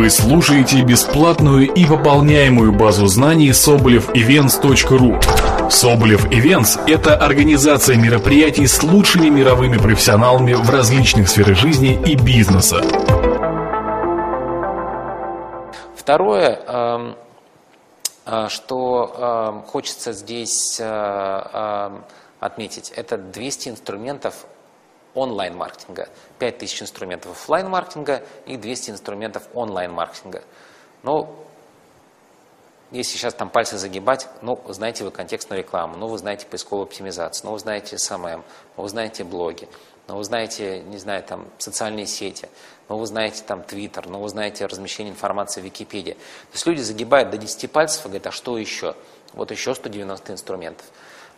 Вы слушаете бесплатную и пополняемую базу знаний sobolevevents.ru Соболев Events – это организация мероприятий с лучшими мировыми профессионалами в различных сферах жизни и бизнеса. Второе, эм, э, что эм, хочется здесь э, эм, отметить, это 200 инструментов онлайн-маркетинга, 5000 инструментов офлайн-маркетинга и 200 инструментов онлайн-маркетинга. Ну, если сейчас там пальцы загибать, ну, знаете вы контекстную рекламу, ну, вы знаете поисковую оптимизацию, ну, вы знаете SMM, ну, вы знаете блоги, ну, вы знаете, не знаю, там, социальные сети, ну, вы знаете там Твиттер, ну, вы знаете размещение информации в Википедии. То есть люди загибают до 10 пальцев и говорят, а что еще? Вот еще 190 инструментов.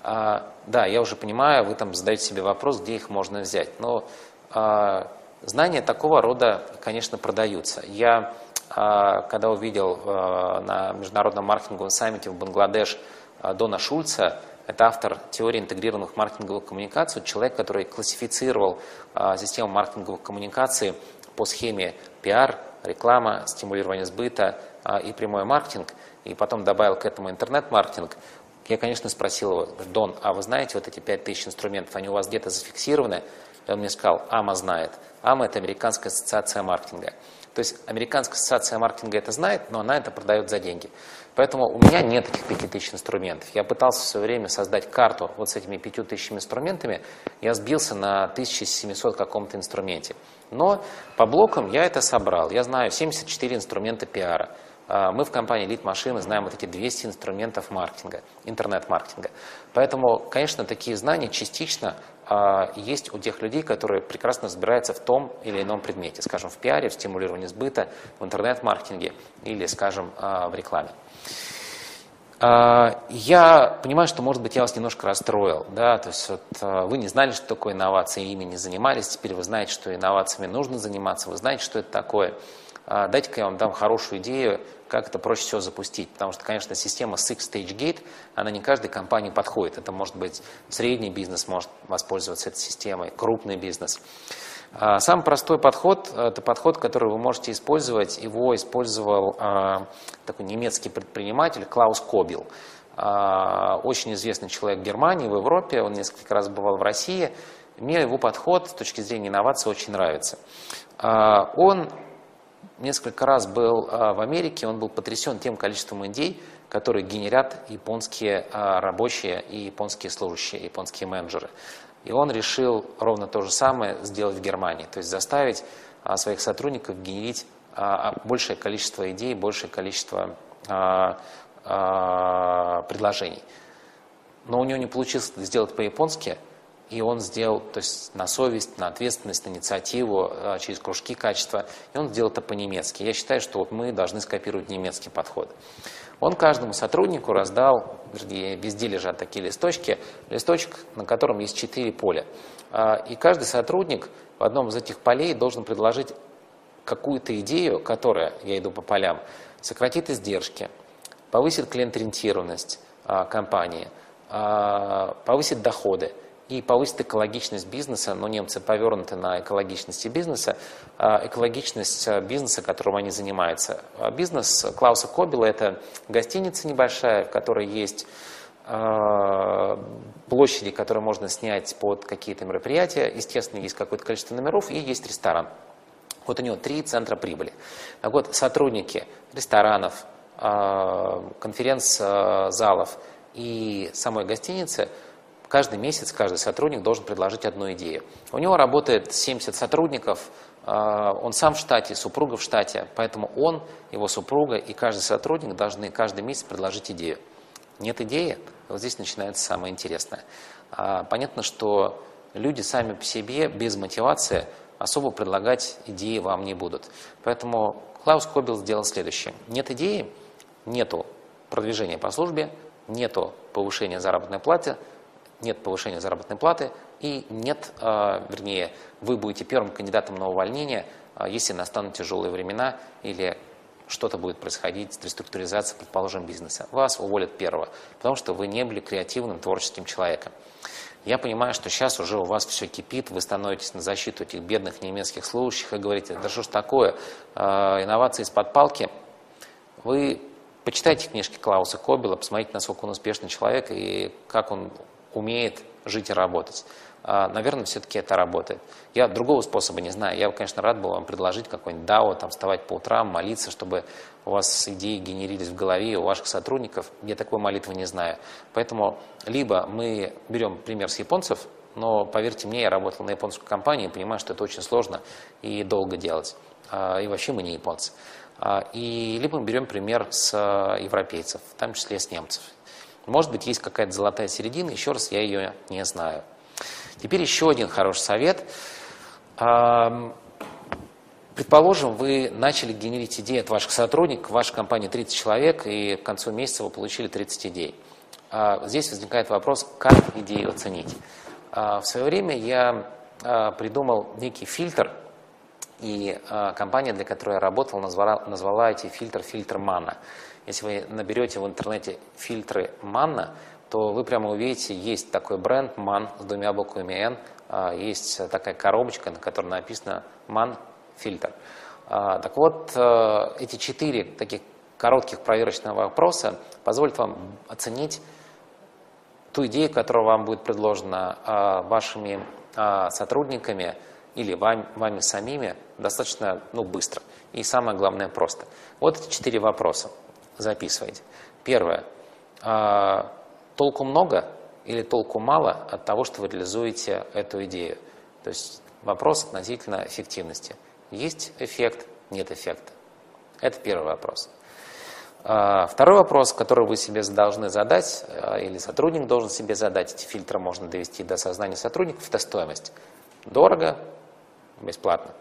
А, да, я уже понимаю, вы там задаете себе вопрос, где их можно взять. Но а, знания такого рода, конечно, продаются. Я, а, когда увидел а, на международном маркетинговом саммите в Бангладеш а, Дона Шульца, это автор теории интегрированных маркетинговых коммуникаций, человек, который классифицировал а, систему маркетинговых коммуникаций по схеме пиар, реклама, стимулирование сбыта а, и прямой маркетинг, и потом добавил к этому интернет-маркетинг. Я, конечно, спросил его, Дон, а вы знаете вот эти 5000 инструментов, они у вас где-то зафиксированы? И он мне сказал, АМА знает. АМА – это Американская ассоциация маркетинга. То есть Американская ассоциация маркетинга это знает, но она это продает за деньги. Поэтому у меня нет этих 5000 инструментов. Я пытался в свое время создать карту вот с этими 5000 инструментами. Я сбился на 1700 каком-то инструменте. Но по блокам я это собрал. Я знаю 74 инструмента пиара. А, мы в компании Lead Машины знаем вот эти 200 инструментов маркетинга, интернет-маркетинга. Поэтому, конечно, такие знания частично а, есть у тех людей, которые прекрасно разбираются в том или ином предмете, скажем, в пиаре, в стимулировании сбыта, в интернет-маркетинге или, скажем, а, в рекламе. Я понимаю, что, может быть, я вас немножко расстроил, да, то есть вот, вы не знали, что такое инновации, ими не занимались, теперь вы знаете, что инновациями нужно заниматься, вы знаете, что это такое. Дайте-ка я вам дам хорошую идею, как это проще всего запустить. Потому что, конечно, система Six Stage Gate, она не каждой компании подходит. Это может быть средний бизнес может воспользоваться этой системой, крупный бизнес. А, самый простой подход – это подход, который вы можете использовать. Его использовал а, такой немецкий предприниматель Клаус Кобил. Очень известный человек в Германии, в Европе, он несколько раз бывал в России. Мне его подход с точки зрения инноваций очень нравится. Он несколько раз был а, в Америке, он был потрясен тем количеством идей, которые генерят японские а, рабочие и японские служащие, японские менеджеры. И он решил ровно то же самое сделать в Германии, то есть заставить а, своих сотрудников генерить большее количество идей, большее количество предложений. Но у него не получилось сделать по-японски – и он сделал, то есть на совесть, на ответственность, на инициативу, а, через кружки качества, и он сделал это по-немецки. Я считаю, что вот мы должны скопировать немецкий подход. Он каждому сотруднику раздал, вернее, везде лежат такие листочки, листочек, на котором есть четыре поля. А, и каждый сотрудник в одном из этих полей должен предложить какую-то идею, которая, я иду по полям, сократит издержки, повысит клиент-ориентированность а, компании, повысит доходы и повысит экологичность бизнеса, но немцы повернуты на экологичности бизнеса, а, экологичность а, бизнеса, которым они занимаются. А бизнес Клауса Кобела – это гостиница небольшая, в которой есть площади, которые можно снять под какие-то мероприятия. Естественно, есть какое-то количество номеров и есть ресторан. Вот у него три центра прибыли. Так вот, сотрудники ресторанов, конференц-залов и самой гостиницы – каждый месяц каждый сотрудник должен предложить одну идею. У него работает 70 сотрудников, а, он сам в штате, супруга в штате, поэтому он, его супруга и каждый сотрудник должны каждый месяц предложить идею. Нет идеи, вот здесь начинается самое интересное. А, понятно, что люди сами по себе без мотивации особо предлагать идеи вам не будут. Поэтому Клаус Кобел сделал следующее. Нет идеи, нету продвижения по службе, нету повышения заработной платы, нет повышения заработной платы и нет, а, вернее, вы будете первым кандидатом на увольнение, а, если настанут тяжелые времена или что-то будет происходить с реструктуризацией, предположим, бизнеса. Вас уволят первого, потому что вы не были креативным, творческим человеком. Я понимаю, что сейчас уже у вас все кипит, вы становитесь на защиту этих бедных немецких служащих и говорите, да что ж такое, э, инновации из-под палки. Вы почитайте книжки Клауса Кобела, посмотрите, насколько он успешный человек и как он умеет жить и работать. А, наверное, все-таки это работает. Я другого способа не знаю. Я, конечно, рад был вам предложить какой-нибудь DAO, там, вставать по утрам, молиться, чтобы у вас идеи генерились в голове у ваших сотрудников. Я такой молитвы не знаю. Поэтому либо мы берем пример с японцев, но, поверьте мне, я работал на японской компании и понимаю, что это очень сложно и долго делать. А, и вообще мы не японцы. А, и либо мы берем пример с европейцев, в том числе с немцев. Может быть, есть какая-то золотая середина, еще раз, я ее не знаю. Теперь еще один хороший совет. Предположим, вы начали генерить идеи от ваших сотрудников, в вашей компании 30 человек, и к концу месяца вы получили 30 идей. А, здесь возникает вопрос, как идеи оценить. А, в свое время я а, придумал некий фильтр, и компания, для которой я работал, назвала, назвала эти фильтры фильтр Манна. Если вы наберете в интернете фильтры Манна, то вы прямо увидите, есть такой бренд MAN с двумя буквами N, а, есть такая коробочка, на которой написано MAN фильтр. А, так вот, э, эти четыре таких коротких проверочных вопроса позволят вам оценить ту идею, которая вам будет предложена а, вашими сотрудниками или вами, вами самими достаточно ну, быстро. И самое главное просто. Вот эти четыре вопроса. Записывайте. Первое толку много или толку мало от того, что вы реализуете эту идею. То есть вопрос относительно эффективности. Есть эффект, нет эффекта. Это первый вопрос. А, второй вопрос, который вы себе должны задать, а, или сотрудник должен себе задать, эти фильтры можно довести до сознания сотрудников, это стоимость. Дорого, бесплатно.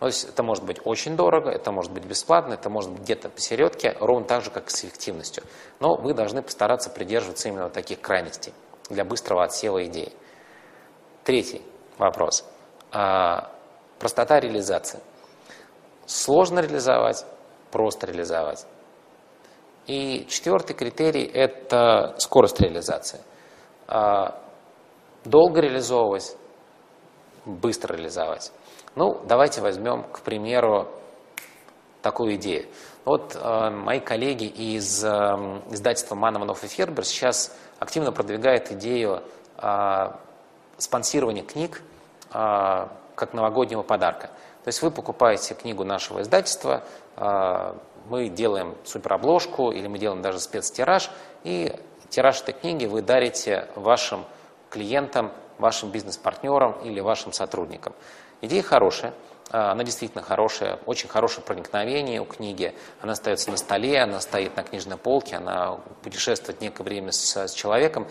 То есть это может быть очень дорого, это может быть бесплатно, это может быть где-то посередке, ровно так же, как и с эффективностью. Но вы должны постараться придерживаться именно таких крайностей для быстрого отсева идей. Третий вопрос. А, простота реализации. Сложно реализовать, просто реализовать. И четвертый критерий – это скорость реализации. А, долго реализовывать, быстро реализовать. Ну, давайте возьмем, к примеру, такую идею. Вот э, мои коллеги из э, издательства Манованов и Фербер сейчас активно продвигают идею э, спонсирования книг э, как новогоднего подарка. То есть вы покупаете книгу нашего издательства, э, мы делаем суперобложку или мы делаем даже спецтираж, и тираж этой книги вы дарите вашим клиентам, вашим бизнес-партнерам или вашим сотрудникам. Идея хорошая, а, она действительно хорошая, очень хорошее проникновение у книги. Она остается на столе, она стоит на книжной полке, она путешествует некое время с, с человеком.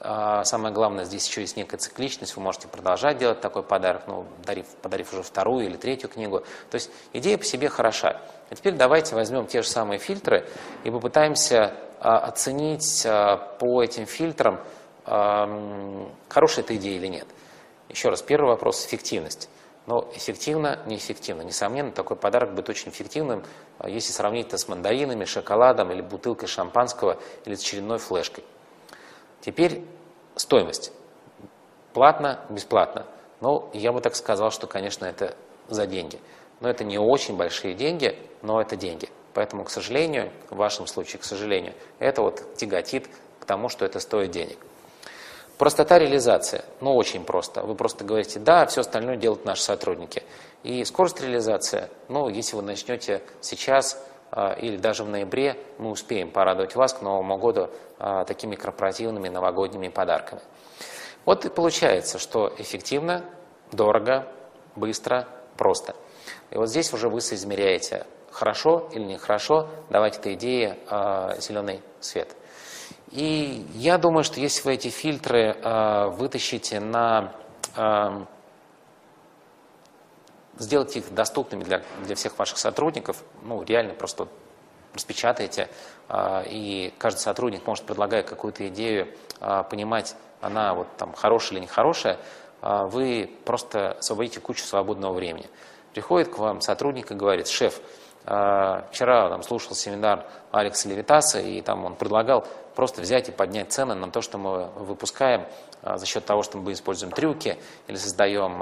А, самое главное, здесь еще есть некая цикличность, вы можете продолжать делать такой подарок, ну, подарив, подарив уже вторую или третью книгу. То есть идея по себе хороша. А теперь давайте возьмем те же самые фильтры и попытаемся а, оценить по этим фильтрам, хорошая эта идея или нет. Еще раз, первый вопрос – эффективность. Но эффективно, неэффективно. Несомненно, такой подарок будет очень эффективным, а если сравнить это с мандаринами, шоколадом или бутылкой шампанского или с очередной флешкой. Теперь стоимость. Платно, бесплатно. Ну, я бы так сказал, что, конечно, это за деньги. Но это не очень большие деньги, но это деньги. Поэтому, к сожалению, в вашем случае, к сожалению, это вот тяготит к тому, что это стоит денег. Простота реализации. Ну, очень просто. Вы просто говорите, да, все остальное делают наши сотрудники. И скорость реализации, ну, если вы начнете сейчас э, или даже в ноябре, мы успеем порадовать вас к Новому году э, такими корпоративными новогодними подарками. Вот и получается, что эффективно, дорого, быстро, просто. И вот здесь уже вы соизмеряете, хорошо или нехорошо давать этой идее э, зеленый свет. И я думаю, что если вы эти фильтры э, вытащите на... Э, сделать их доступными для, для всех ваших сотрудников, ну, реально просто распечатайте, э, и каждый сотрудник может, предлагая какую-то идею, э, понимать, она вот там хорошая или нехорошая, э, вы просто освободите кучу свободного времени. Приходит к вам сотрудник и говорит, шеф, Вчера там, слушал семинар Алекса Левитаса, и там он предлагал просто взять и поднять цены на то, что мы выпускаем за счет того, что мы используем трюки, или создаем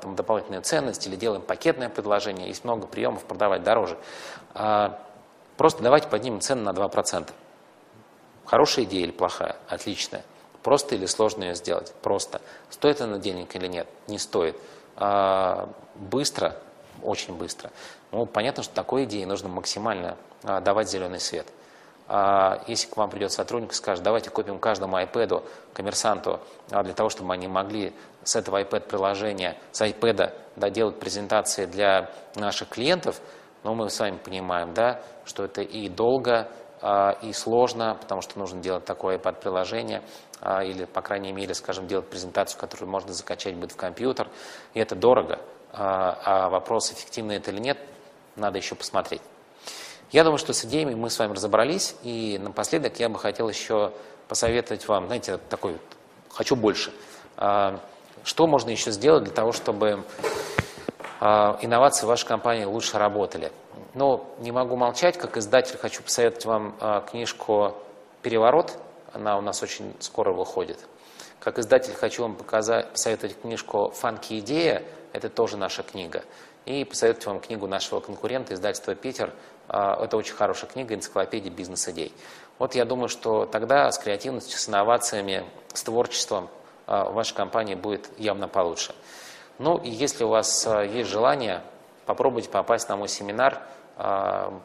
там, дополнительную ценность, или делаем пакетное предложение. Есть много приемов продавать дороже. Просто давайте поднимем цены на 2%. Хорошая идея или плохая? Отличная. Просто или сложно ее сделать? Просто. Стоит она денег или нет? Не стоит. А, быстро? Очень быстро. Ну, понятно, что такой идее нужно максимально а, давать зеленый свет. А, если к вам придет сотрудник и скажет, давайте купим каждому iPad, коммерсанту, а, для того, чтобы они могли с этого iPad-приложения, с iPad да, делать презентации для наших клиентов, но ну, мы с вами понимаем, да, что это и долго, а, и сложно, потому что нужно делать такое iPad-приложение, или, по крайней мере, скажем, делать презентацию, которую можно закачать будет в компьютер, и это дорого. А вопрос, эффективно это или нет, надо еще посмотреть. Я думаю, что с идеями мы с вами разобрались, и напоследок я бы хотел еще посоветовать вам, знаете, такой вот, хочу больше. Что можно еще сделать для того, чтобы инновации в вашей компании лучше работали? Но не могу молчать, как издатель хочу посоветовать вам а, книжку «Переворот». Она у нас очень скоро выходит. Как издатель хочу вам показать, посоветовать книжку «Фанки идея». Это тоже наша книга. И посоветовать вам книгу нашего конкурента, издательства «Питер». А, это очень хорошая книга «Энциклопедия бизнес-идей». Вот я думаю, что тогда с креативностью, с инновациями, с творчеством а, ваша компания будет явно получше. Ну и если у вас есть желание, попробуйте попасть на мой семинар – а,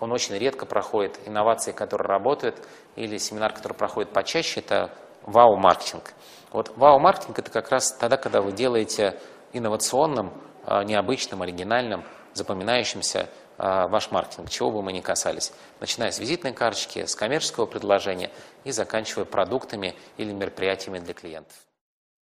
он очень редко проходит. Инновации, которые работают, или семинар, который проходит почаще, это вау-маркетинг. Вот вау-маркетинг это как раз тогда, когда вы делаете инновационным, а, необычным, оригинальным, запоминающимся а, ваш маркетинг, чего бы мы ни касались. Начиная с визитной карточки, с коммерческого предложения и заканчивая продуктами или мероприятиями для клиентов.